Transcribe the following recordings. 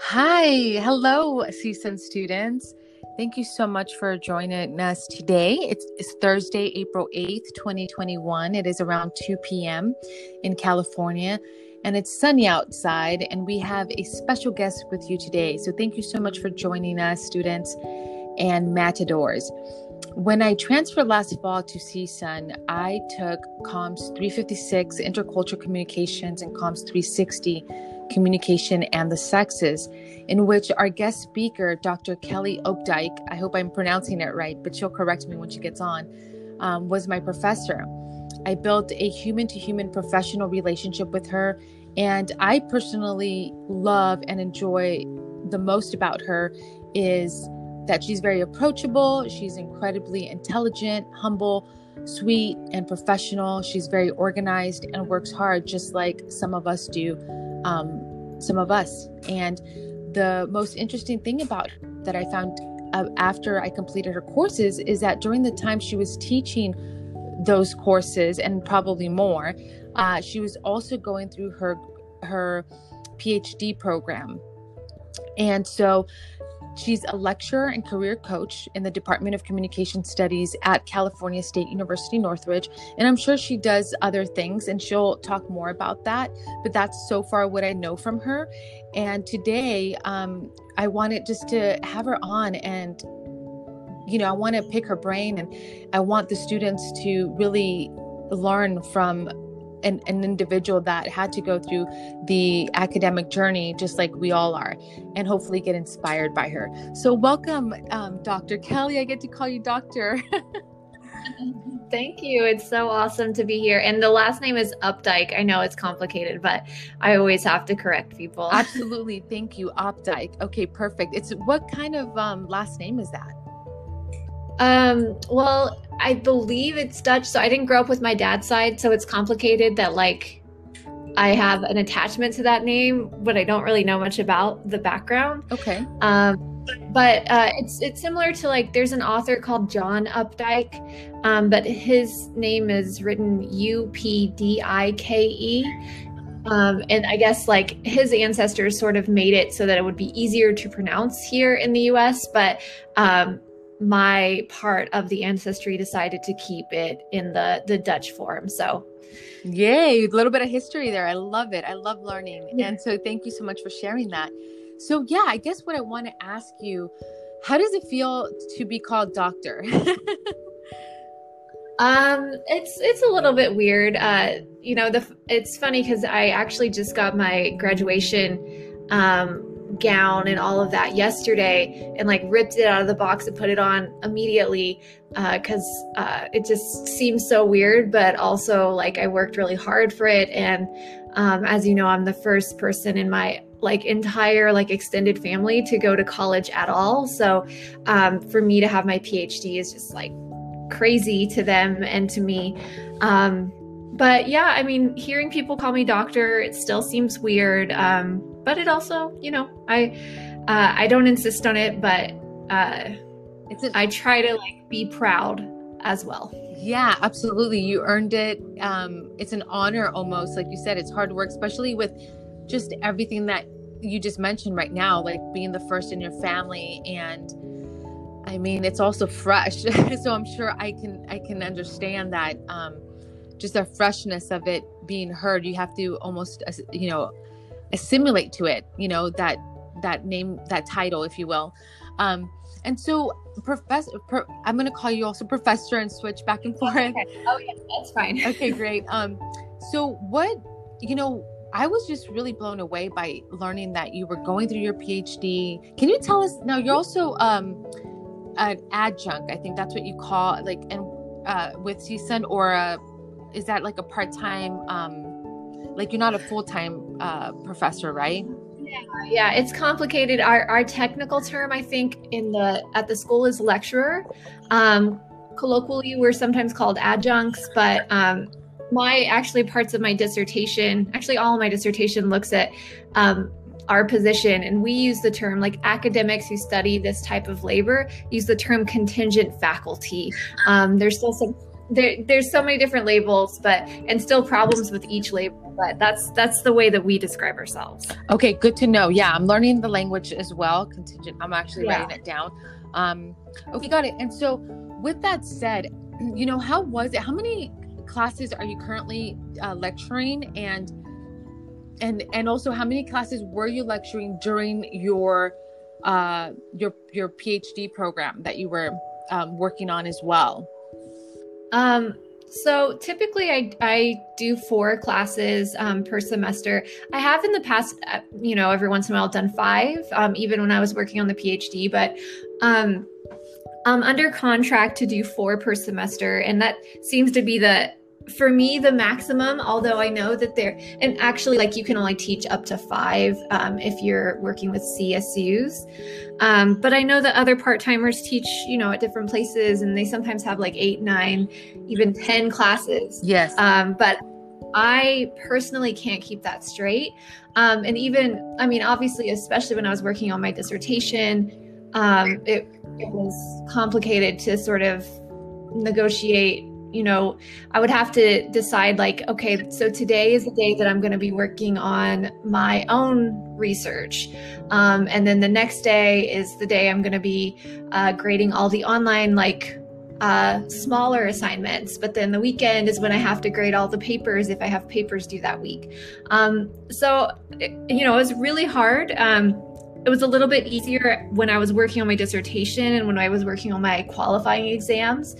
Hi, hello, CSUN students. Thank you so much for joining us today. It's, it's, Thursday, April 8th, 2021. It is around 2 p.m. in California, and it's sunny outside, and we have a special guest with you today. So, thank you so much for joining us, students and matadors. When I transferred last fall to CSUN, I took COMS 356 Intercultural Communications and COMS 360 Communication and the Sexes, in which our guest speaker, Dr. Kelly Opdyke, I hope I'm pronouncing it right, but she'll correct me when she gets on, um, was my professor. I built a human to human professional relationship with her, and I personally love and enjoy the most about her is that she's very approachable, she's incredibly intelligent, humble, sweet, and professional. She's very organized and works hard, just like some of us do um, some of us. And the most interesting thing about that I found uh, after I completed her courses is that during the time she was teaching those courses and probably more, uh, she was also going through her her PhD program. And so She's a lecturer and career coach in the Department of Communication Studies at California State University Northridge. And I'm sure she does other things and she'll talk more about that. But that's so far what I know from her. And today, um, I wanted just to have her on and you know, I want to pick her brain and I want the students to really learn from an, an individual that had to go through the academic journey just like we all are and hopefully get inspired by her so welcome um, dr kelly i get to call you doctor Thank you. It's so awesome to be here. And the last name is Updike. I know it's complicated, but I always have to correct people. Absolutely. Thank you, Updike. Okay, perfect. It's what kind of um, last name is that? Um, well, I believe it's Dutch. So I didn't grow up with my dad's side, so it's complicated that like I have an attachment to that name, but I don't really know much about the background. Okay. Um, but uh, it's it's similar to like there's an author called John Updike, um, but his name is written U P D I K E. Um, and I guess like his ancestors sort of made it so that it would be easier to pronounce here in the US. But um, my part of the ancestry decided to keep it in the the Dutch form. So Yay, a little bit of history there. I love it. I love learning. Yeah. And so thank you so much for sharing that. So yeah, I guess what I want to ask you, how does it feel to be called doctor? um it's it's a little bit weird. Uh you know, the it's funny cuz I actually just got my graduation um gown and all of that yesterday and like ripped it out of the box and put it on immediately because uh, uh, it just seems so weird but also like i worked really hard for it. And um, as you know i'm the first person in my like entire like extended family to go to college at all. So um, for me to have my phd is just like crazy to them and to me. Um, but yeah i mean hearing people call me doctor it still seems weird. Um, but it also, you know, I uh, I don't insist on it, but uh, it's an- I try to like be proud as well. Yeah, absolutely. You earned it. Um, it's an honor almost, like you said. It's hard work, especially with just everything that you just mentioned right now, like being the first in your family and. I mean, it's also fresh, so I'm sure I can I can understand that. Um, just the freshness of it being heard, you have to almost you know assimilate to it you know that that name that title if you will. Um and so professor pro, i'm going to call you also professor and switch back and forth. Okay. oh yeah that's fine. Okay great. Um so what you know i was just really blown away by learning that you were going through your phd can you tell us now you're also um an adjunct i think that's what you call like and uh with CSUN or a, is that like a part-time um like you're not a full-time uh, professor right yeah, yeah, it's complicated. Our our technical term, I think, in the at the school is lecturer. Um, colloquially, we're sometimes called adjuncts, but um, my actually parts of my dissertation, actually all of my dissertation looks at um, our position, and we use the term like academics who study this type of labor use the term contingent faculty. Um, there's still some there there's so many different labels but and still problems with each label but that's that's the way that we describe ourselves. Okay good to know. Yeah i'm learning the language as well contingent i'm actually yeah. writing it down. Um okay got it and so with that said you know how was it how many classes are you currently uh, lecturing and and and also how many classes were you lecturing during your uh your your phd program that you were um, working on as well um, so typically I, I do four classes um, per semester. I have in the past, uh, you know, every once in a while done five, um, even when I was working on the PhD, but um, I'm under contract to do four per semester. And that seems to be the for me the maximum although i know that there and actually like you can only teach up to five um, if you're working with csus um, but i know that other part-timers teach you know at different places and they sometimes have like eight nine even ten classes. Yes. Um, but i personally can't keep that straight. Um, and even i mean obviously especially when i was working on my dissertation um, it, it was complicated to sort of negotiate you know, I would have to decide like, okay, so today is the day that I'm going to be working on my own research. Um, and then the next day is the day I'm going to be uh, grading all the online, like, uh, smaller assignments. But then the weekend is when I have to grade all the papers if I have papers due that week. Um, so, you know, it was really hard. Um, it was a little bit easier when I was working on my dissertation and when I was working on my qualifying exams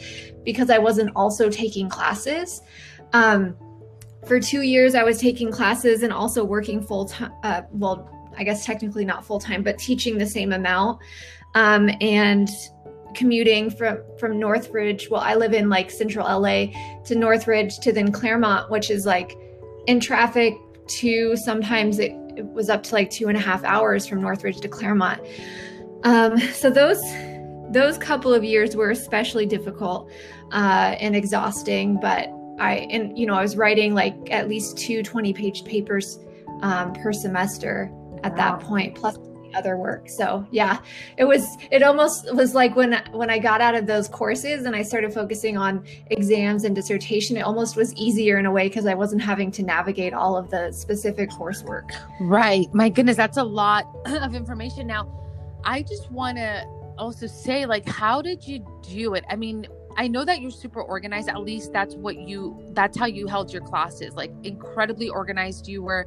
because I wasn't also taking classes. Um, for two years, I was taking classes and also working full time. Uh, well, I guess technically not full time, but teaching the same amount um, and commuting from from Northridge. Well, I live in like central LA to Northridge to then Claremont, which is like in traffic to sometimes it it was up to like two and a half hours from Northridge to Claremont. Um, so those those couple of years were especially difficult uh, and exhausting. But I and you know I was writing like at least two 20 page papers um, per semester at wow. that point, plus other work. So yeah, it was it almost was like when when I got out of those courses and I started focusing on exams and dissertation, it almost was easier in a way because I wasn't having to navigate all of the specific coursework. Right. My goodness, that's a lot of information. Now, I just want to also say like how did you do it? I mean, I know that you're super organized. At least that's what you that's how you held your classes. Like incredibly organized you were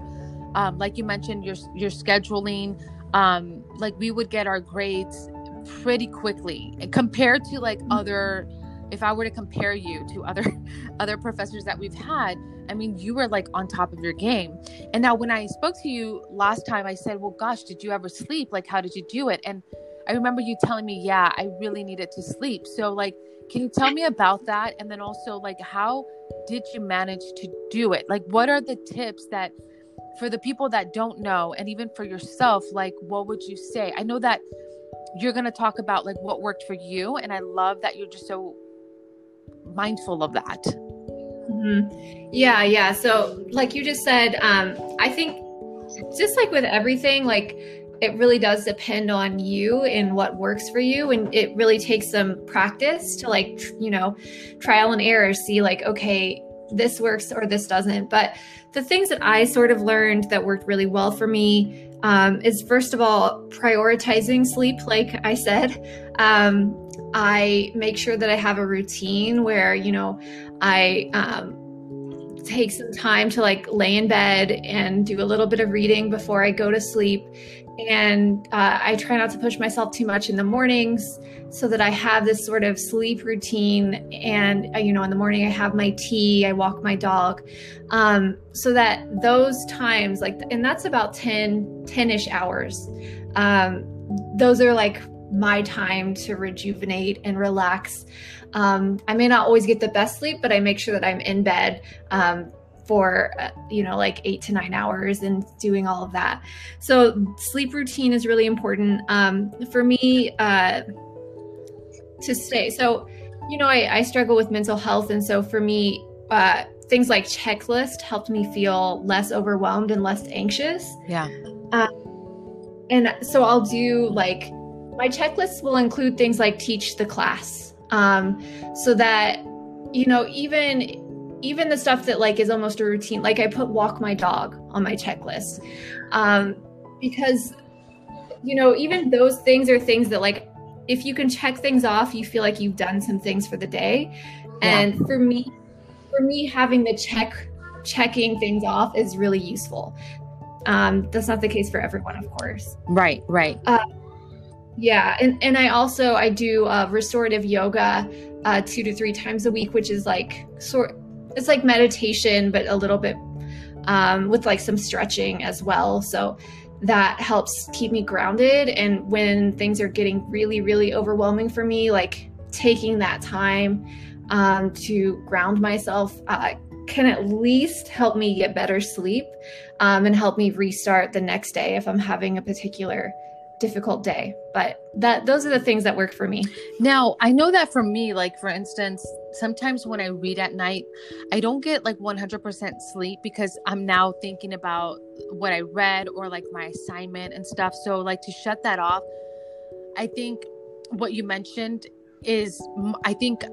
um, like you mentioned your your scheduling um like we would get our grades pretty quickly compared to like mm-hmm. other if i were to compare you to other other professors that we've had i mean you were like on top of your game. And now when i spoke to you last time i said well gosh did you ever sleep? Like how did you do it? And i remember you telling me yeah i really needed to sleep. So like can you tell me about that? And then also like how did you manage to do it? Like what are the tips that for the people that don't know and even for yourself like what would you say? I know that you're going to talk about like what worked for you and i love that you're just so mindful of that. Mm-hmm. yeah yeah. So like you just said um i think just like with everything like it really does depend on you and what works for you and it really takes some practice to like you know trial and error see like okay this works or this doesn't but the things that I sort of learned that worked really well for me um, is first of all prioritizing sleep. Like I said, um, I make sure that I have a routine where you know I um, take some time to like lay in bed and do a little bit of reading before I go to sleep. And uh, I try not to push myself too much in the mornings so that I have this sort of sleep routine. And, uh, you know, in the morning I have my tea, I walk my dog. Um, so that those times, like, and that's about 10, 10 ish hours. Um, those are like my time to rejuvenate and relax. Um, I may not always get the best sleep, but I make sure that I'm in bed um, for uh, you know like eight to nine hours and doing all of that. So sleep routine is really important um, for me uh, to stay. So you know I, I, struggle with mental health, and so for me. Uh, things like checklist helped me feel less overwhelmed and less anxious. Yeah. Um, and so I'll do like my checklists will include things like teach the class um, so that you know, even even the stuff that like is almost a routine, like I put walk my dog on my checklist. Um, because you know, even those things are things that like if you can check things off, you feel like you've done some things for the day. Yeah. And for me, for me, having the check checking things off is really useful. Um, that's not the case for everyone, of course. Right, right. Uh, yeah, and and I also I do uh, restorative yoga uh, two to three times a week, which is like sort it's like meditation, but a little bit um, with like some stretching as well. So that helps keep me grounded. And when things are getting really, really overwhelming for me, like taking that time um, to ground myself uh, can at least help me get better sleep um, and help me restart the next day if I'm having a particular difficult day but that those are the things that work for me. Now i know that for me like for instance sometimes when i read at night i don't get like 100% sleep because i'm now thinking about what i read or like my assignment and stuff. So like to shut that off i think what you mentioned is i think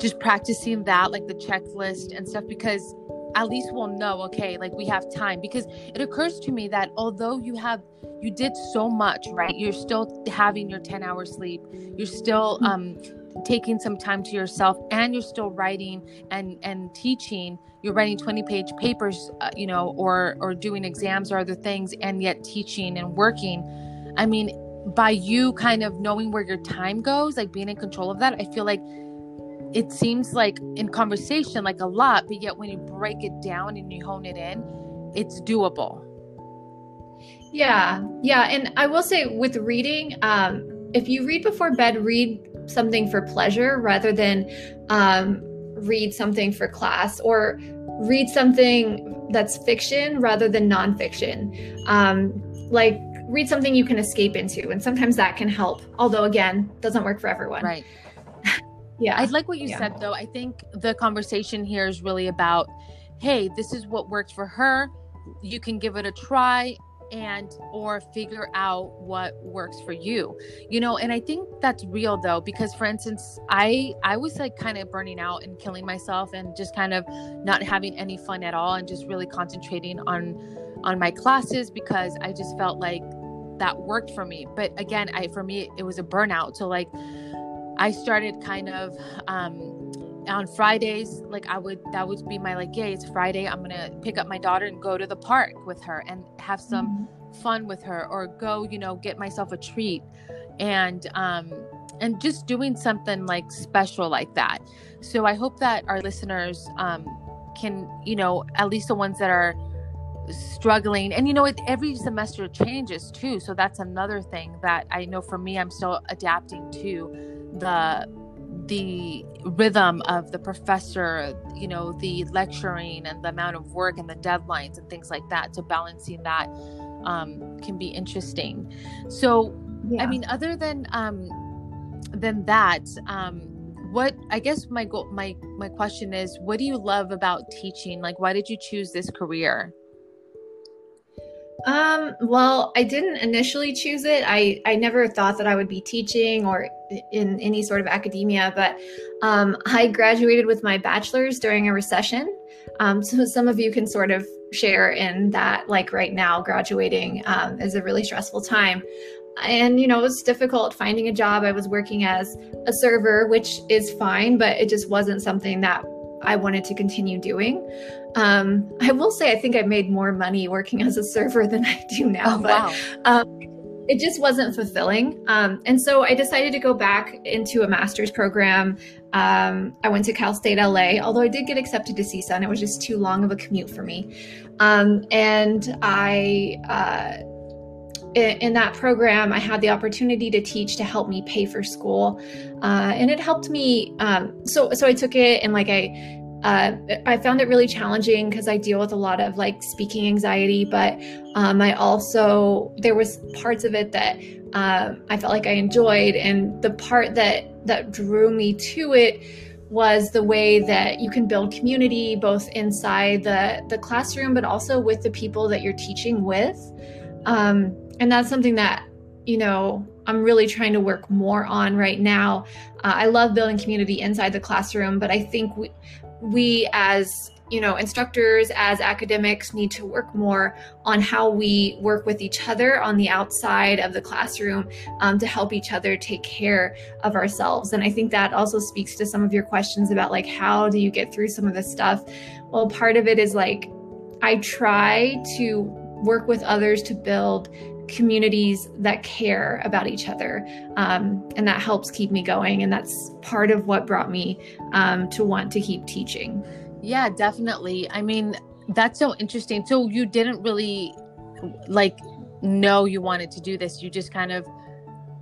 just practicing that like the checklist and stuff because at least we'll know okay like we have time because it occurs to me that although you have you did so much right you're still having your 10 hour sleep you're still mm-hmm. um taking some time to yourself and you're still writing and and teaching you're writing 20 page papers uh, you know or or doing exams or other things and yet teaching and working i mean by you kind of knowing where your time goes like being in control of that i feel like it seems like in conversation like a lot but yet when you break it down and you hone it in it's doable. Yeah yeah and i will say with reading um if you read before bed read something for pleasure rather than um read something for class or read something that's fiction rather than nonfiction. Um like read something you can escape into and sometimes that can help although again doesn't work for everyone. Right yeah. I like what you yeah. said though. I think the conversation here is really about hey, this is what worked for her. You can give it a try and or figure out what works for you you know and i think that's real though because for instance i i was like kind of burning out and killing myself and just kind of not having any fun at all and just really concentrating on on my classes because i just felt like that worked for me but again i for me it was a burnout so like I started kind of um, on Fridays, like I would, that would be my like, yeah, it's Friday. I'm gonna pick up my daughter and go to the park with her and have some mm-hmm. fun with her, or go, you know, get myself a treat, and um, and just doing something like special like that. So I hope that our listeners um, can, you know, at least the ones that are struggling and you know it, every semester changes too so that's another thing that i know for me i'm still adapting to the the rhythm of the professor you know the lecturing and the amount of work and the deadlines and things like that so balancing that um, can be interesting. So yeah. i mean other than um than that um what i guess my goal my my question is what do you love about teaching? Like why did you choose this career um, well, I didn't initially choose it. I, I never thought that I would be teaching or in any sort of academia, but um, I graduated with my bachelor's during a recession. Um, so some of you can sort of share in that, like right now, graduating um, is a really stressful time. And, you know, it was difficult finding a job. I was working as a server, which is fine, but it just wasn't something that I wanted to continue doing. Um, I will say, I think I made more money working as a server than I do now, oh, but wow. um, it just wasn't fulfilling. Um, and so I decided to go back into a master's program. Um, I went to Cal State LA, although I did get accepted to CSUN. It was just too long of a commute for me. Um, and I, uh, in, in, that program, I had the opportunity to teach to help me pay for school, uh, and it helped me. Um, so, so I took it and like I uh, I found it really challenging because I deal with a lot of like speaking anxiety, but um, I also there was parts of it that uh, I felt like I enjoyed, and the part that that drew me to it was the way that you can build community both inside the the classroom, but also with the people that you're teaching with, um, and that's something that you know, I'm really trying to work more on right now. Uh, I love building community inside the classroom, but I think we, we as you know instructors as academics need to work more on how we work with each other on the outside of the classroom um, to help each other take care of ourselves. And i think that also speaks to some of your questions about like how do you get through some of this stuff? Well part of it is like i try to work with others to build communities that care about each other. Um, and that helps keep me going. And that's part of what brought me um, to want to keep teaching. Yeah, definitely. I mean, that's so interesting. So you didn't really like know you wanted to do this. You just kind of,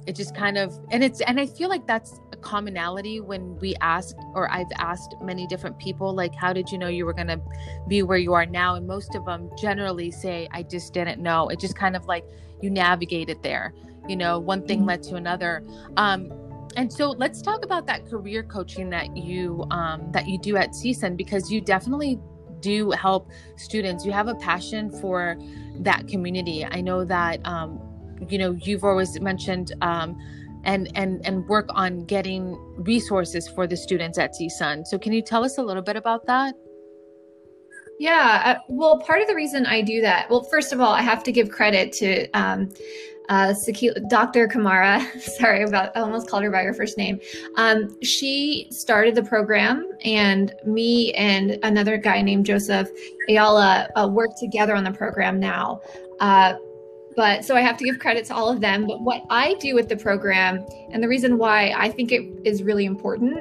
it just kind of, and it's, and I feel like that's a commonality when we ask or I've asked many different people like how did you know you were going to be where you are now and most of them generally say I just didn't know it just kind of like you navigate it there you know one thing mm-hmm. led to another um and so let's talk about that career coaching that you um that you do at CSUN because you definitely do help students you have a passion for that community i know that um you know you've always mentioned um and and and work on getting resources for the students at CSUN. So can you tell us a little bit about that? Yeah, uh, well, part of the reason I do that, well, first of all, I have to give credit to um, uh, Dr. Kamara. Sorry about, I almost called her by her first name. Um, she started the program, and me and another guy named Joseph Ayala uh, work together on the program now. Uh, but so I have to give credit to all of them. But what I do with the program, and the reason why I think it is really important,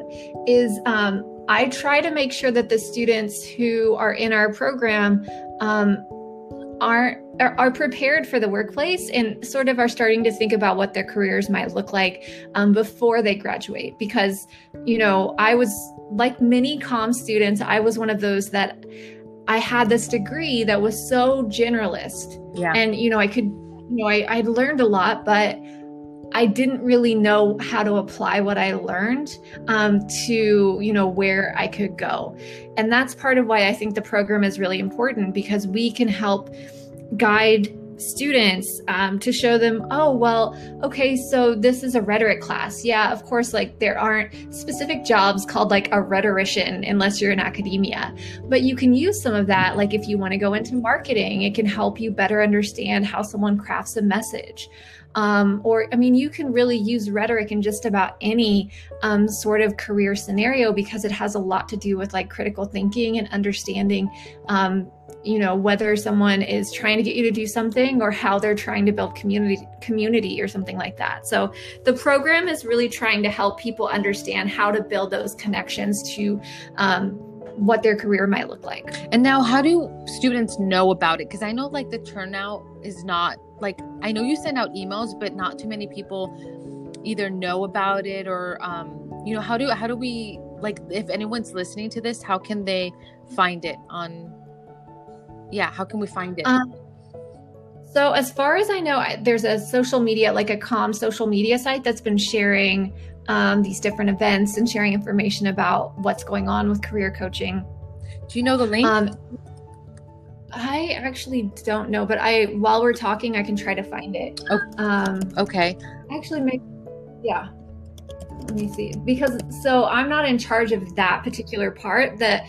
is um, I try to make sure that the students who are in our program um, are, are prepared for the workplace and sort of are starting to think about what their careers might look like um, before they graduate. Because you know, I was like many com students, I was one of those that I had this degree that was so generalist. Yeah. And, you know, I could you know, I, I'd learned a lot, but I didn't really know how to apply what I learned um, to, you know, where I could go. And that's part of why I think the program is really important because we can help guide students um, to show them, oh, well, okay, so this is a rhetoric class. Yeah, of course, like there aren't specific jobs called like a rhetorician unless you're in academia, but you can use some of that. Like if you want to go into marketing, it can help you better understand how someone crafts a message. Um, or, I mean, you can really use rhetoric in just about any um, sort of career scenario because it has a lot to do with like critical thinking and understanding um, you know whether someone is trying to get you to do something or how they're trying to build community community or something like that. So the program is really trying to help people understand how to build those connections to um, what their career might look like. And now how do students know about it? Because i know like the turnout is not like i know you send out emails but not too many people either know about it or um, you know how do how do we like if anyone's listening to this how can they find it on yeah how can we find it? Um, so as far as i know there's a social media like a com social media site that's been sharing um, these different events and sharing information about what's going on with career coaching. Do you know the link? Um, i actually don't know but i while we're talking i can try to find it oh, um, okay actually make yeah let me see because so i'm not in charge of that particular part that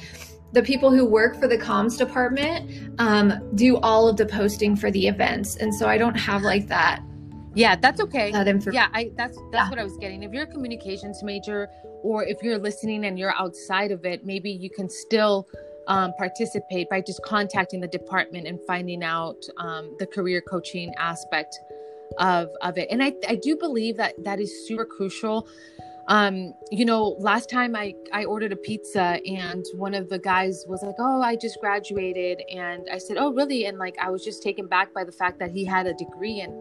the people who work for the comms department um, do all of the posting for the events, and so I don't have like that. Yeah, that's okay. That info- yeah, I that's that's yeah. what I was getting. If you're a communications major, or if you're listening and you're outside of it, maybe you can still um, participate by just contacting the department and finding out um, the career coaching aspect of of it. And I I do believe that that is super crucial. Um you know last time i i ordered a pizza and one of the guys was like oh i just graduated. And i said oh really? And like i was just taken back by the fact that he had a degree and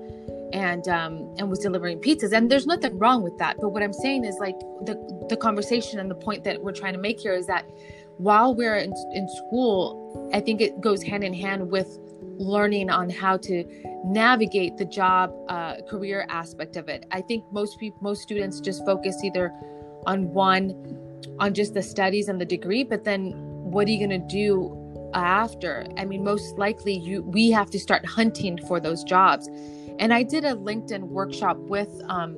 and um and was delivering pizzas. And there's nothing wrong with that. But what i'm saying is like the the conversation and the point that we're trying to make here is that while we're in, in school i think it goes hand in hand with learning on how to navigate the job uh, career aspect of it. I think most people, most students just focus either on one, on just the studies and the degree, but then what are you going to do after? I mean, most likely you we have to start hunting for those jobs. and I did a LinkedIn workshop with um,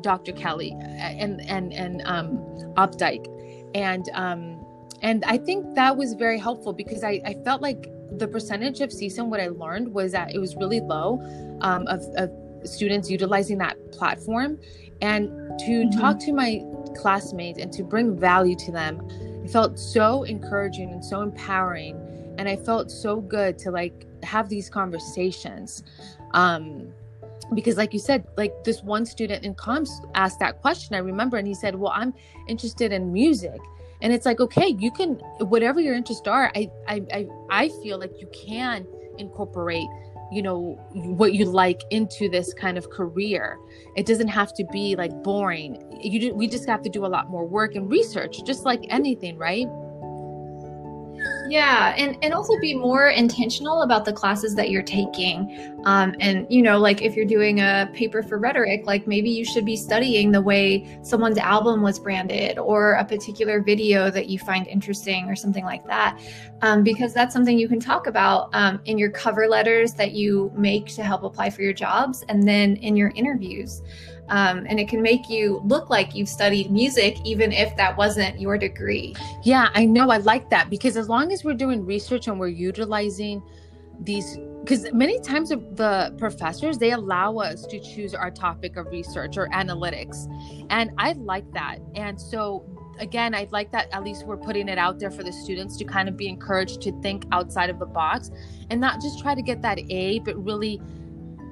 Dr. Kelly and and and um, Opdyke, and um, and I think that was very helpful because I, I felt like the percentage of CSUN what I learned was that it was really low um, of, of students utilizing that platform, and to mm-hmm. talk to my classmates and to bring value to them, it felt so encouraging and so empowering, and I felt so good to like have these conversations. Um, because like you said like this one student in comms asked that question i remember and he said well i'm interested in music and it's like okay you can whatever your interests are i i i, I feel like you can incorporate you know what you like into this kind of career. It doesn't have to be like boring. You we just have to do a lot more work and research just like anything right yeah and and also be more intentional about the classes that you're taking. Um, and you know like if you're doing a paper for rhetoric like maybe you should be studying the way someone's album was branded or a particular video that you find interesting or something like that. Um, because that's something you can talk about um, in your cover letters that you make to help apply for your jobs and then in your interviews um, and it can make you look like you've studied music even if that wasn't your degree. Yeah i know. I like that because as long as we're doing research and we're utilizing these because many times the professors they allow us to choose our topic of research or analytics. And i like that. And so again i like that at least we're putting it out there for the students to kind of be encouraged to think outside of the box and not just try to get that a but really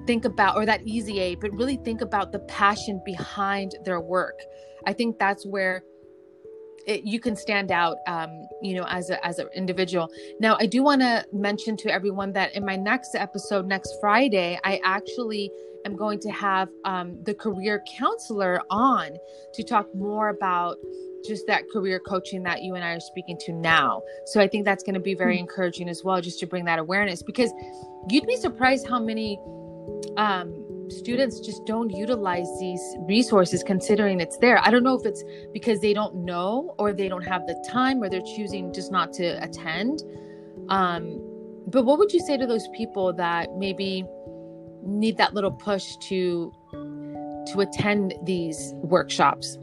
think about or that easy A, but really think about the passion behind their work. I think that's where it, you can stand out, um, you know, as a as an individual. Now, I do want to mention to everyone that in my next episode next Friday, I actually am going to have um, the career counselor on to talk more about just that career coaching that you and I are speaking to now. So I think that's going to be very mm-hmm. encouraging as well, just to bring that awareness because you'd be surprised how many um, students just don't utilize these resources considering it's there. I don't know if it's because they don't know or they don't have the time or they're choosing just not to attend. Um, but what would you say to those people that maybe need that little push to to attend these workshops?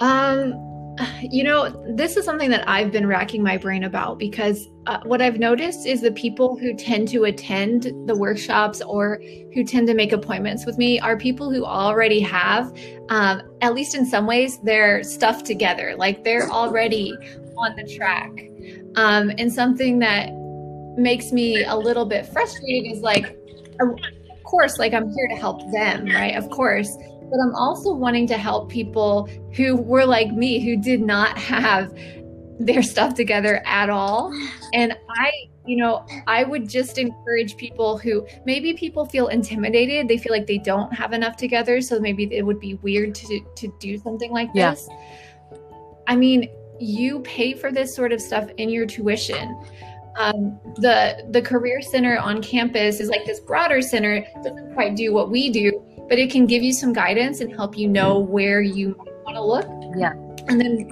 Um you know, this is something that I've been racking my brain about because uh, what I've noticed is the people who tend to attend the workshops or who tend to make appointments with me are people who already have, um, at least in some ways, their stuff together. Like they're already on the track. Um, and something that makes me a little bit frustrated is like, of course, like I'm here to help them, right? Of course but I'm also wanting to help people who were like me, who did not have their stuff together at all. And I, you know, I would just encourage people who maybe people feel intimidated. They feel like they don't have enough together. So maybe it would be weird to, to do something like yeah. this. I mean, you pay for this sort of stuff in your tuition. Um, the the career center on campus is like this broader center. It doesn't quite do what we do, but it can give you some guidance and help you know where you want to look. Yeah. And then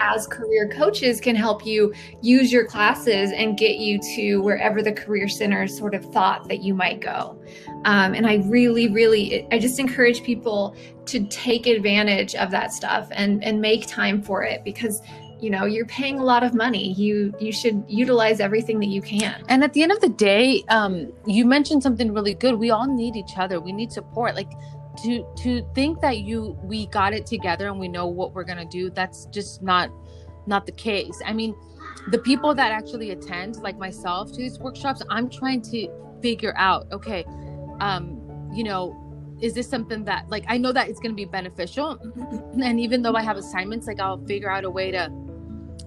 as career coaches can help you use your classes and get you to wherever the career center sort of thought that you might go. Um, and I really, really, I just encourage people to take advantage of that stuff and and make time for it because you know you're paying a lot of money. You you should utilize everything that you can. And at the end of the day um you mentioned something really good. We all need each other. We need support. Like to to think that you we got it together and we know what we're gonna do that's just not not the case. I mean the people that actually attend like myself to these workshops i'm trying to figure out okay um you know is this something that like i know that it's going to be beneficial. And even though i have assignments like i'll figure out a way to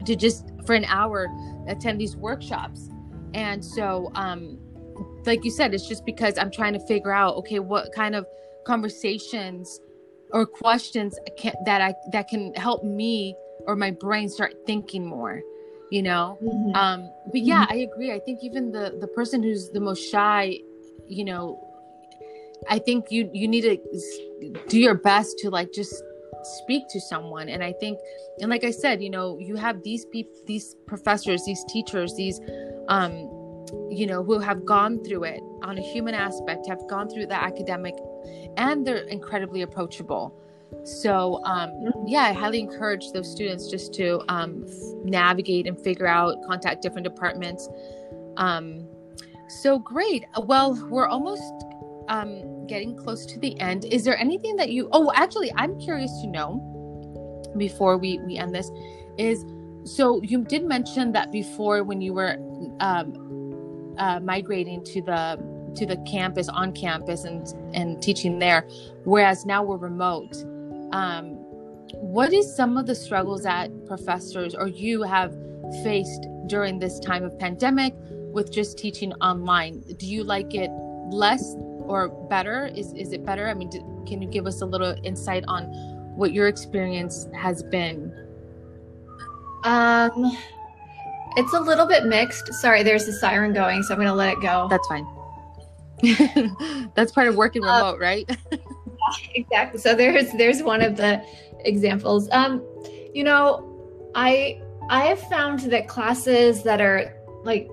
to just for an hour attend these workshops and so um like you said it's just because i'm trying to figure out okay what kind of conversations or questions can, that i that can help me or my brain start thinking more you know mm-hmm. um but yeah mm-hmm. i agree i think even the the person who's the most shy you know i think you you need to do your best to like just speak to someone. And i think and like i said you know you have these people these professors these teachers these um you know who have gone through it on a human aspect have gone through the academic and they're incredibly approachable. So um, mm-hmm. yeah i highly encourage those students just to um, navigate and figure out contact different departments. Um, so great. Well we're almost um, getting close to the end. Is there anything that you oh actually i'm curious to know before we we end this is so you did mention that before when you were um, uh, migrating to the to the campus on campus and and teaching there whereas now we're remote um, what is some of the struggles that professors or you have faced during this time of pandemic with just teaching online? Do you like it less or better is is it better i mean do, can you give us a little insight on what your experience has been um, it's a little bit mixed. Sorry, there's a siren going, so I'm going to let it go. That's fine. That's part of working um, remote, um, right? exactly. So there's there's one of the examples. Um, you know, I I have found that classes that are like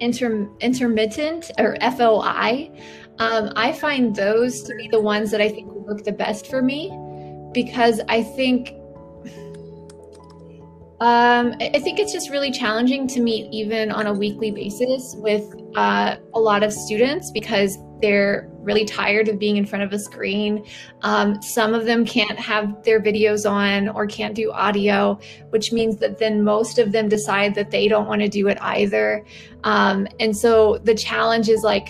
inter, intermittent or FOI, um, I find those to be the ones that I think work the best for me because I think um, I think it's just really challenging to meet even on a weekly basis with uh, a lot of students because they're really tired of being in front of a screen. Um, some of them can't have their videos on or can't do audio, which means that then most of them decide that they don't want to do it either. Um, and so the challenge is like,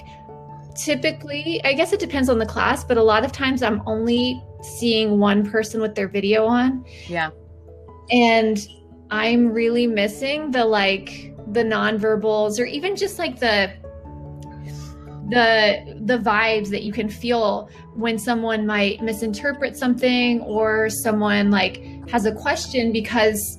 typically, I guess it depends on the class, but a lot of times I'm only seeing one person with their video on. Yeah. And I'm really missing the like the nonverbals or even just like the the the vibes that you can feel when someone might misinterpret something or someone like has a question because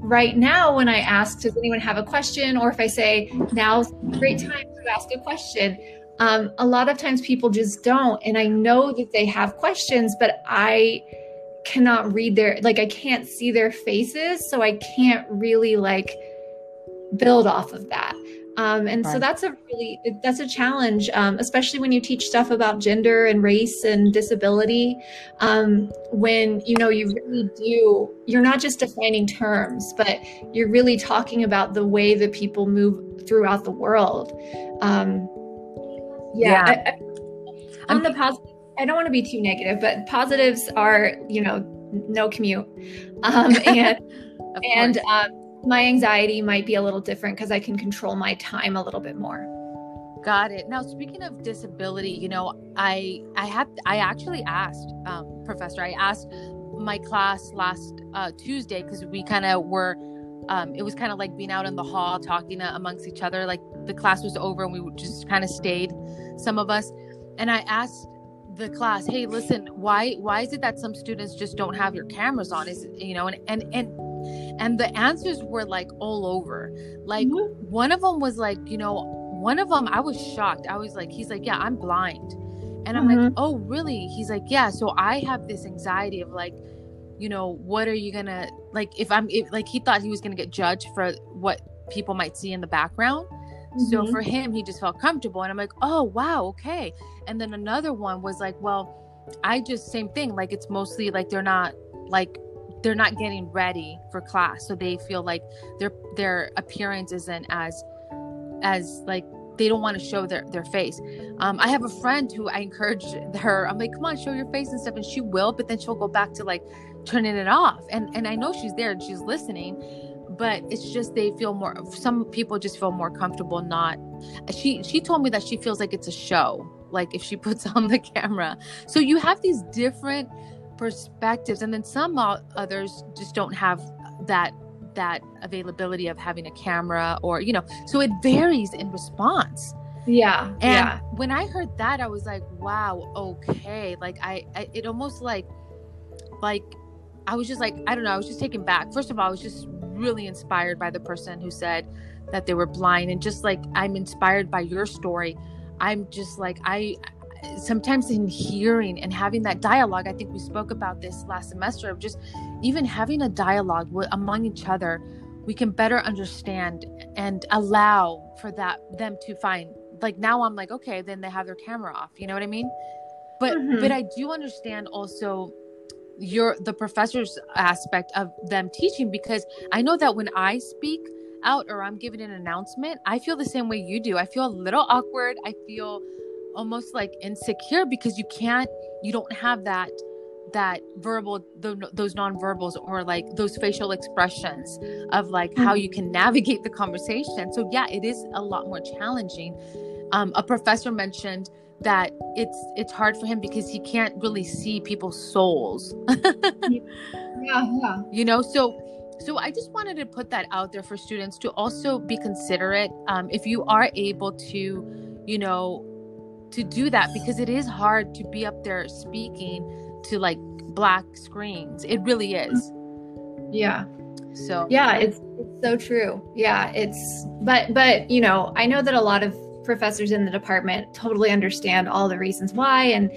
right now when I ask does anyone have a question or if I say now's a great time to ask a question um, a lot of times people just don't and I know that they have questions but I cannot read their like I can't see their faces, so I can't really like build off of that. Um, and right. so that's a really that's a challenge, um, especially when you teach stuff about gender and race and disability. Um, when you know you really do, you're not just defining terms, but you're really talking about the way that people move throughout the world. Yeah, yeah. I, I, on the positive I don't want to be too negative, but positives are, you know, no commute. Um, and and um, my anxiety might be a little different because I can control my time a little bit more. Got it. Now, speaking of disability, you know, I I have I actually asked um, Professor. I asked my class last uh, Tuesday because we kind of were. Um, it was kind of like being out in the hall talking amongst each other. Like the class was over and we just kind of stayed, some of us. And I asked the class hey listen why why is it that some students just don't have your cameras on is you know and and and and the answers were like all over like mm-hmm. one of them was like you know one of them i was shocked i was like he's like yeah i'm blind and i'm mm-hmm. like oh really he's like yeah so i have this anxiety of like you know what are you gonna like if i'm if like he thought he was gonna get judged for what people might see in the background Mm-hmm. So for him, he just felt comfortable. And I'm like, oh, wow, okay. And then another one was like, well, I just, same thing. Like it's mostly like they're not like, they're not getting ready for class. So they feel like their, their appearance isn't as, as like, they don't want to show their, their face. Um, I have a friend who I encourage her. I'm like, come on, show your face and stuff. And she will, but then she'll go back to like turning it off. And, and I know she's there and she's listening but it's just they feel more some people just feel more comfortable not she she told me that she feels like it's a show like if she puts on the camera so you have these different perspectives and then some others just don't have that that availability of having a camera or you know so it varies in response yeah and yeah. when i heard that i was like wow okay like I, I it almost like like I was just like, I don't know, I was just taken back. First of all, I was just really inspired by the person who said that they were blind. And just like i'm inspired by your story. I'm just like i sometimes in hearing and having that dialogue i think we spoke about this last semester of just even having a dialogue with, among each other we can better understand and allow for that them to find like now i'm like okay then they have their camera off. You know what i mean? But mm-hmm. but i do understand also your the professor's aspect of them teaching because i know that when i speak out or i'm giving an announcement i feel the same way you do. I feel a little awkward. I feel almost like insecure because you can't you don't have that that verbal the, those nonverbals or like those facial expressions of like mm-hmm. how you can navigate the conversation. So yeah it is a lot more challenging um, a professor mentioned that it's it's hard for him because he can't really see people's souls yeah yeah you know so so i just wanted to put that out there for students to also be considerate um, if you are able to you know to do that because it is hard to be up there speaking to like black screens. It really is. Yeah. So yeah, it's it's so true. Yeah, it's but but you know, I know that a lot of professors in the department totally understand all the reasons why and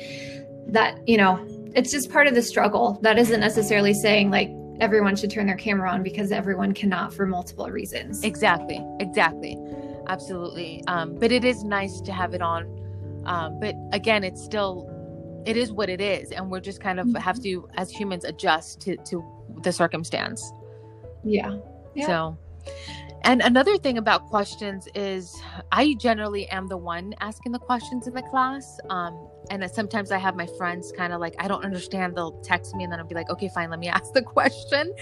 that, you know, it's just part of the struggle. That isn't necessarily saying like everyone should turn their camera on because everyone cannot for multiple reasons. Exactly. Exactly. Absolutely. Um, but it is nice to have it on. Um, but again, it's still it is what it is and we're just kind of have mm-hmm. to as humans adjust to to the circumstance yeah, yeah. so and another thing about questions is i generally am the one asking the questions in the class um, and sometimes i have my friends kind of like i don't understand they'll text me and then i'll be like okay fine let me ask the question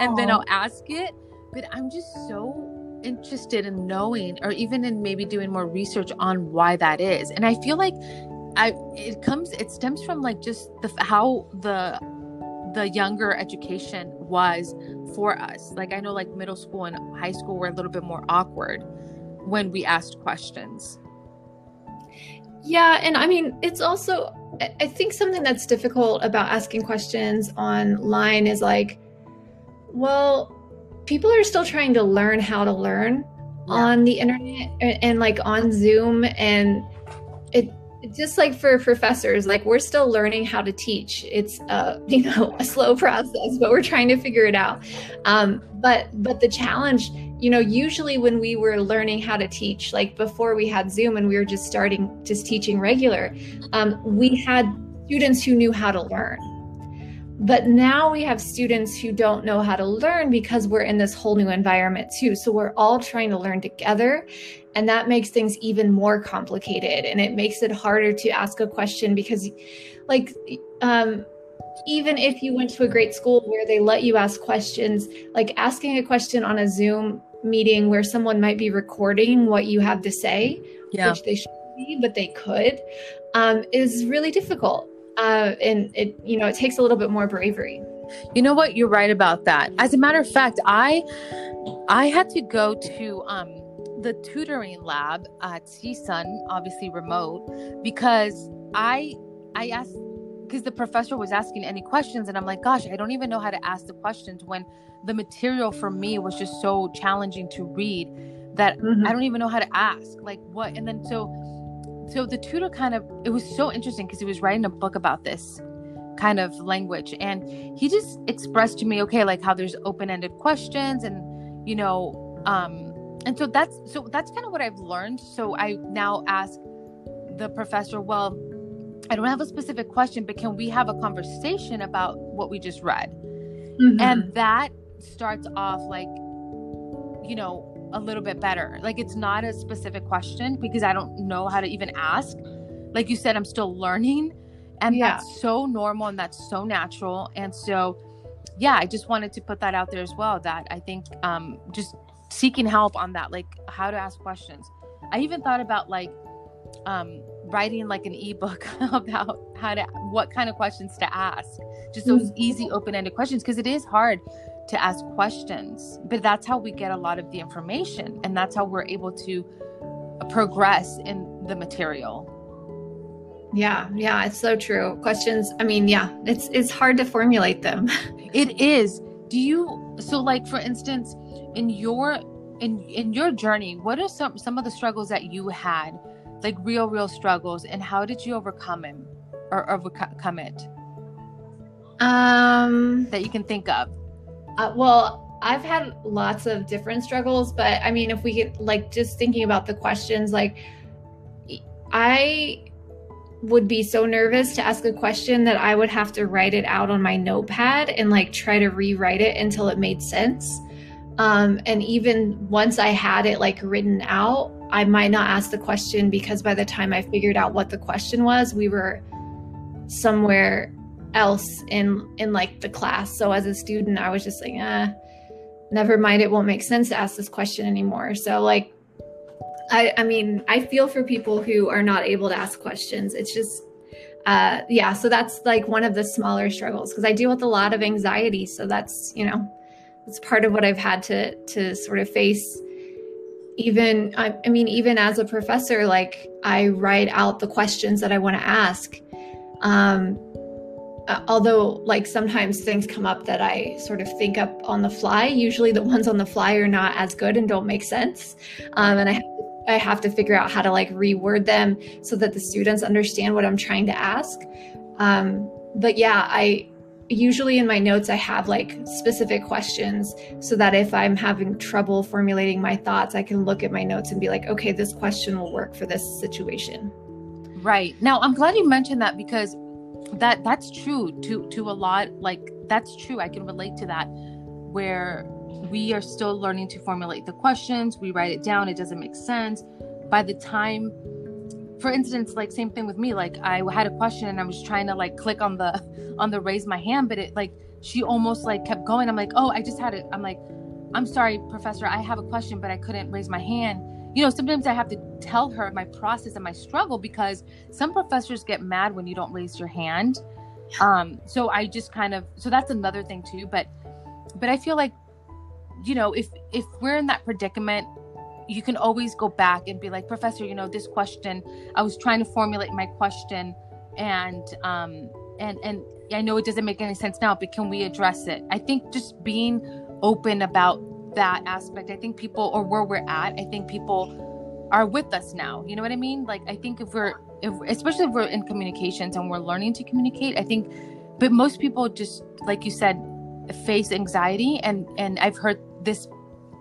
and Aww. then i'll ask it but i'm just so interested in knowing or even in maybe doing more research on why that is and i feel like I it comes it stems from like just the how the the younger education was for us. Like I know like middle school and high school were a little bit more awkward when we asked questions. Yeah, and I mean it's also I think something that's difficult about asking questions online is like well, people are still trying to learn how to learn yeah. on the internet and, and like on Zoom and just like for professors like we're still learning how to teach. It's a you know a slow process but we're trying to figure it out. Um, but but the challenge you know usually when we were learning how to teach like before we had zoom and we were just starting just teaching regular um, we had students who knew how to learn but now we have students who don't know how to learn because we're in this whole new environment too. So we're all trying to learn together. And that makes things even more complicated. And it makes it harder to ask a question because, like, um, even if you went to a great school where they let you ask questions, like asking a question on a Zoom meeting where someone might be recording what you have to say, yeah. which they should be, but they could, um, is really difficult uh, and it you know it takes a little bit more bravery you know what you're right about that as a matter of fact i i had to go to um the tutoring lab at CSUN, obviously remote, because I I asked because the professor was asking any questions, and I'm like, gosh, I don't even know how to ask the questions when the material for me was just so challenging to read that mm-hmm. I don't even know how to ask. Like what? And then so so the tutor kind of it was so interesting because he was writing a book about this kind of language and he just expressed to me okay like how there's open-ended questions and you know um and so that's so that's kind of what i've learned so i now ask the professor well i don't have a specific question but can we have a conversation about what we just read mm-hmm. and that starts off like you know a little bit better. Like it's not a specific question because I don't know how to even ask. Like you said, I'm still learning. And yeah. that's so normal and that's so natural. And so, yeah, I just wanted to put that out there as well that I think um, just seeking help on that, like how to ask questions. I even thought about like um, writing like an ebook about how to, what kind of questions to ask, just those mm-hmm. easy open ended questions because it is hard to ask questions. But that's how we get a lot of the information, and that's how we're able to progress in the material. Yeah, yeah, it's so true. Questions, I mean, yeah, it's it's hard to formulate them. it is. Do you so like for instance, in your in in your journey, what are some some of the struggles that you had? Like real real struggles and how did you overcome them or overcome it? Um that you can think of. Uh, well, I've had lots of different struggles, but I mean, if we get like just thinking about the questions, like I would be so nervous to ask a question that I would have to write it out on my notepad and like try to rewrite it until it made sense. Um, and even once I had it like written out, I might not ask the question because by the time I figured out what the question was, we were somewhere else in in like the class. So as a student, I was just like, ah, never mind. It won't make sense to ask this question anymore. So like, I I mean, I feel for people who are not able to ask questions. It's just. Uh, yeah, so that's like one of the smaller struggles because I deal with a lot of anxiety. So that's, you know, it's part of what I've had to to sort of face even I, I, mean even as a professor like I write out the questions that I want to ask um uh, although like sometimes things come up that I sort of think up on the fly. Usually the ones on the fly are not as good and don't make sense. Um, and I I have to figure out how to like reword them so that the students understand what I'm trying to ask. Um but yeah I usually in my notes i have like specific questions so that if i'm having trouble formulating my thoughts i can look at my notes and be like okay this question will work for this situation. Right. Now i'm glad you mentioned that because that that's true to to a lot like that's true i can relate to that where we are still learning to formulate the questions we write it down it doesn't make sense. By the time for instance like same thing with me like i had a question and i was trying to like click on the on the raise my hand but it like she almost like kept going. I'm like oh i just had it. I'm like i'm sorry professor i have a question but i couldn't raise my hand you know sometimes i have to tell her my process and my struggle because some professors get mad when you don't raise your hand. Um so i just kind of so that's another thing too but but i feel like you know if if we're in that predicament you can always go back and be like professor you know this question i was trying to formulate my question and um and and i know it doesn't make any sense now but can we address it? I think just being open about that aspect. I think people or where we're at i think people are with us now. You know what i mean? Like i think if we're if especially if we're in communications and we're learning to communicate i think but most people just like you said face anxiety. And and i've heard this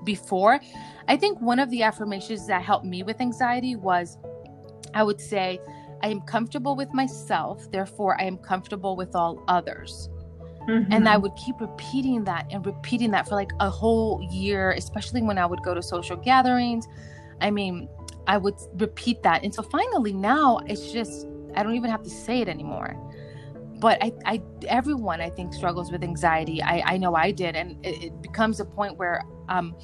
before. I think one of the affirmations that helped me with anxiety was I would say, I am comfortable with myself, therefore, I am comfortable with all others. Mm-hmm. And I mm-hmm. would keep repeating that and repeating that for like a whole year, especially when I would go to social gatherings. I mean, I would repeat that. And so finally, now it's just, I don't even have to say it anymore. But I, I everyone I think struggles with anxiety. I, I know I did. And it, it becomes a point where um,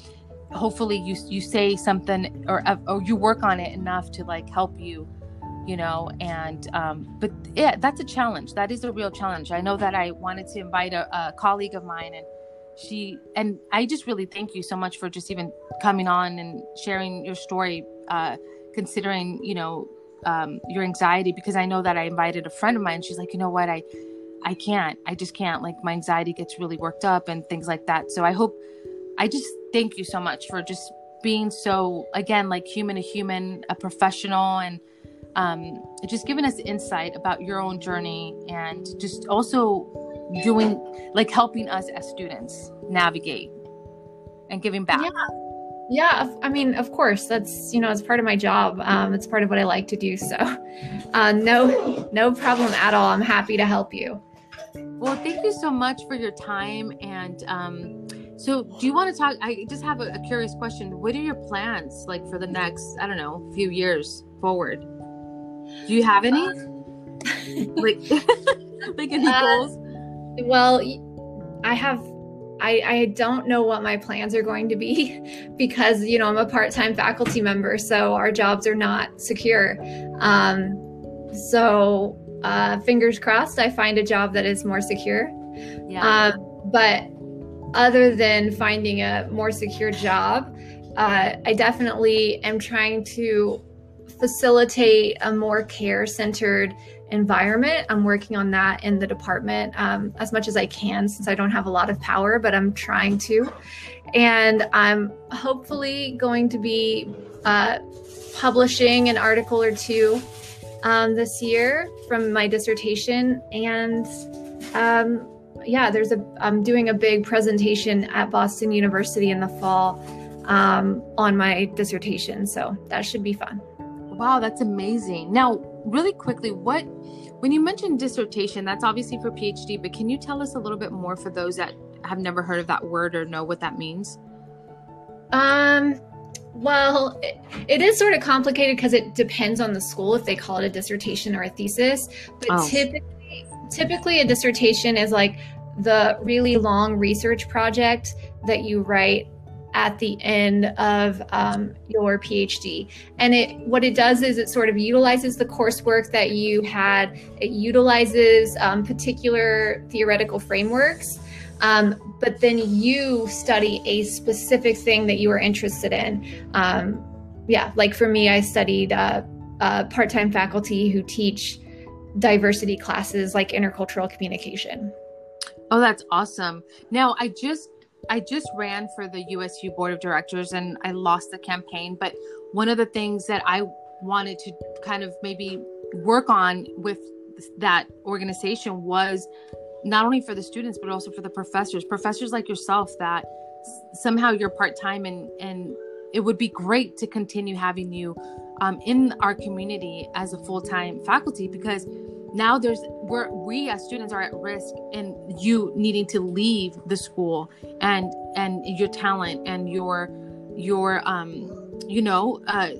hopefully you you say something or uh, or you work on it enough to like help you you know and um but yeah that's a challenge. That is a real challenge. I know that i wanted to invite a, a colleague of mine and she and i just really thank you so much for just even coming on and sharing your story uh considering you know um your anxiety because i know that i invited a friend of mine. She's like you know what? I i can't. I just can't. Like my anxiety gets really worked up and things like that. So i hope I just thank you so much for just being so again like human to human, a professional, and um, just giving us insight about your own journey and just also doing like helping us as students navigate and giving back. Yeah. Yeah, I mean, of course, that's you know, it's part of my job. Um, it's part of what I like to do. So, uh, no, no problem at all. I'm happy to help you. Well, thank you so much for your time and um, so, do you want to talk? I just have a, a, curious question. What are your plans like for the next, I don't know, few years forward? Do you have any? like, like any uh, goals? Well, I have. I, I don't know what my plans are going to be because you know I'm a part-time faculty member, so our jobs are not secure. Um, so uh, fingers crossed, I find a job that is more secure. Yeah. Um, but other than finding a more secure job, uh, I definitely am trying to facilitate a more care centered environment. I'm working on that in the department um, as much as I can since I don't have a lot of power, but I'm trying to. And I'm hopefully going to be uh, publishing an article or two um, this year from my dissertation. And um, yeah, there's a I'm doing a big presentation at Boston University in the fall um, on my dissertation, so that should be fun. Wow, that's amazing. Now, really quickly, what when you mentioned dissertation, that's obviously for PhD, but can you tell us a little bit more for those that have never heard of that word or know what that means? Um, well, it, it is sort of complicated because it depends on the school if they call it a dissertation or a thesis. But oh. typically, typically a dissertation is like the really long research project that you write at the end of um, your PhD. And it what it does is it sort of utilizes the coursework that you had. It utilizes um, particular theoretical frameworks, um, but then you study a specific thing that you are interested in. Um, yeah, like for me, I studied uh, uh, part-time faculty who teach diversity classes like intercultural communication. Oh, that's awesome. Now, I just I just ran for the USU board of directors and I lost the campaign. But one of the things that I wanted to kind of maybe work on with that organization was not only for the students but also for the professors professors like yourself that somehow you're part-time and and it would be great to continue having you um, in our community as a full-time faculty because now there's we're we as students are at risk in you needing to leave the school and and your talent and your your um you know uh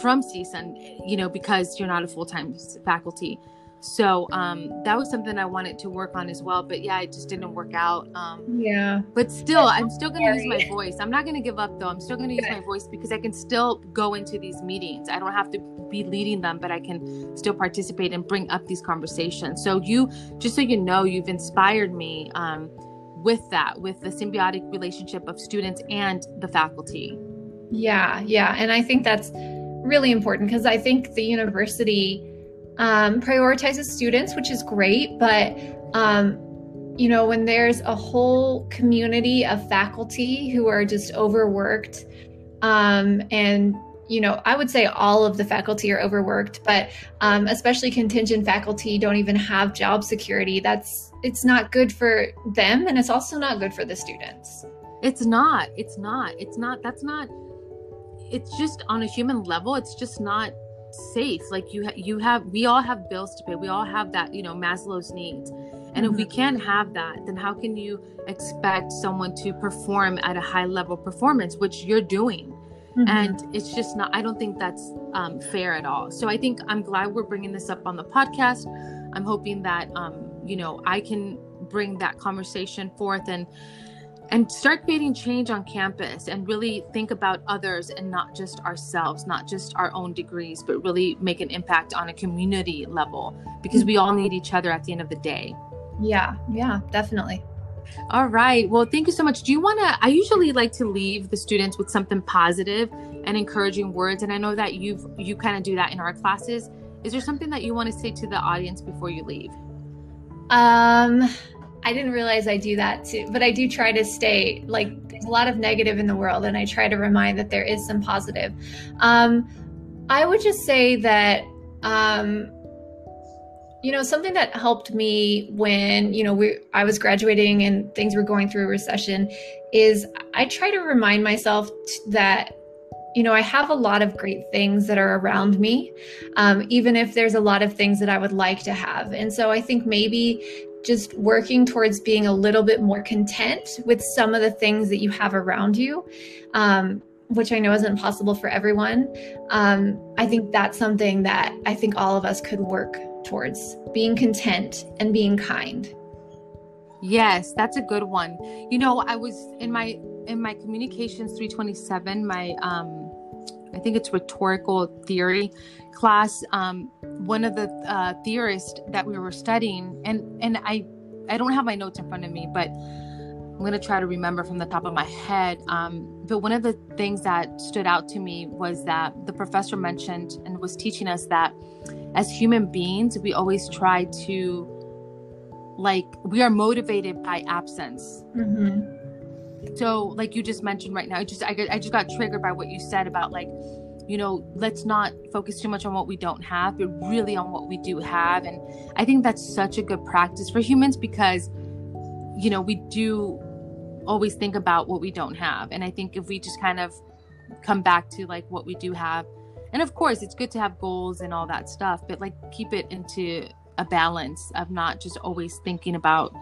from CSUN, you know because you're not a full-time faculty so um, that was something I wanted to work on as well. But yeah, it just didn't work out. Um, yeah. But still, I'm still going to use my voice. I'm not going to give up though. I'm still going to use my voice because I can still go into these meetings. I don't have to be leading them, but I can still participate and bring up these conversations. So you, just so you know, you've inspired me um, with that, with the symbiotic relationship of students and the faculty. Yeah, yeah. And I think that's really important because I think the university um, prioritizes students, which is great. But, um, you know, when there's a whole community of faculty who are just overworked, um, and, you know, I would say all of the faculty are overworked, but um, especially contingent faculty don't even have job security. That's, it's not good for them. And it's also not good for the students. It's not. It's not. It's not. That's not. It's just on a human level, it's just not safe like you ha- you have we all have bills to pay we all have that you know maslow's needs and mm-hmm. if we mm-hmm. can't have that then how can you expect someone to perform at a high level performance which you're doing mm-hmm. and it's just not i don't think that's um, fair at all so i think i'm glad we're bringing this up on the podcast i'm hoping that um, you know i can bring that conversation forth and and start creating change on campus and really think about others and not just ourselves, not just our own degrees, but really make an impact on a community level because we all need each other at the end of the day. Yeah, yeah, definitely. All right. Well, thank you so much. Do you want to? I usually like to leave the students with something positive and encouraging words, and I know that you've you kind of do that in our classes. Is there something that you want to say to the audience before you leave? Um, I didn't realize I do that too, but I do try to stay like there's a lot of negative in the world, and I try to remind that there is some positive. Um, I would just say that, um, you know, something that helped me when you know we I was graduating and things were going through a recession is I try to remind myself that you know, I have a lot of great things that are around me, um, even if there's a lot of things that I would like to have. And so I think maybe just working towards being a little bit more content with some of the things that you have around you, um, which I know isn't possible for everyone. Um, I think that's something that I think all of us could work towards being content and being kind. Yes, that's a good one. You know, I was in my in my communications 327, my um I think it's rhetorical theory class, um, one of the uh, theorists that we were studying, and and I I don't have my notes in front of me, but I'm to try to remember from the top of my head. Um, but one of the things that stood out to me was that the professor mentioned and was teaching us that as human beings, we always try to like we are motivated by absence. Mm-hmm so like you just mentioned right now i just I, I just got triggered by what you said about like you know let's not focus too much on what we don't have but really on what we do have. And i think that's such a good practice for humans because you know we do always think about what we don't have. And i think if we just kind of come back to like what we do have and of course it's good to have goals and all that stuff but like keep it into a balance of not just always thinking about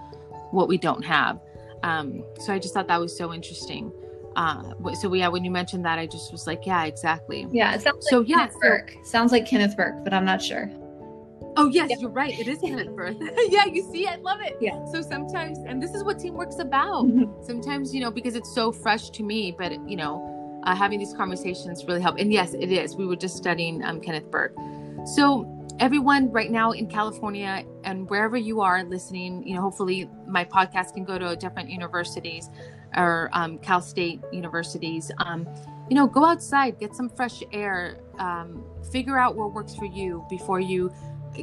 what we don't have um, so i just thought that was so interesting uh, so yeah when you mentioned that i just was like yeah exactly yeah it sounds so like yeah so, burke sounds like kenneth burke but i'm not sure Oh yes, yeah. you're right. It is Kenneth Burke. yeah, you see, I love it. Yeah. So sometimes, and this is what teamwork's about. Mm-hmm. Sometimes, you know, because it's so fresh to me, but you know, uh, having these conversations really help. And yes, it is. We were just studying um, Kenneth Burke. So everyone right now in California and wherever you are listening, you know, hopefully my podcast can go to different universities or um, Cal State universities. Um, you know, go outside, get some fresh air, um, figure out what works for you before you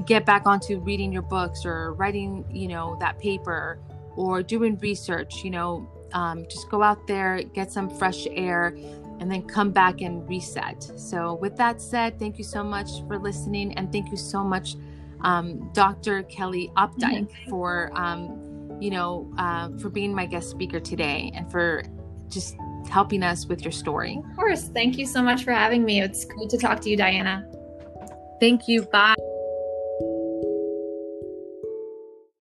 get back onto reading your books or writing, you know, that paper or doing research. You know, um, just go out there, get some fresh air, and then come back and reset. So, with that said, thank you so much for listening, and thank you so much, um, Dr. Kelly Opdyke, mm-hmm. for um, you know uh, for being my guest speaker today and for just helping us with your story. Of course, thank you so much for having me. It's great to talk to you, Diana. Thank you. Bye.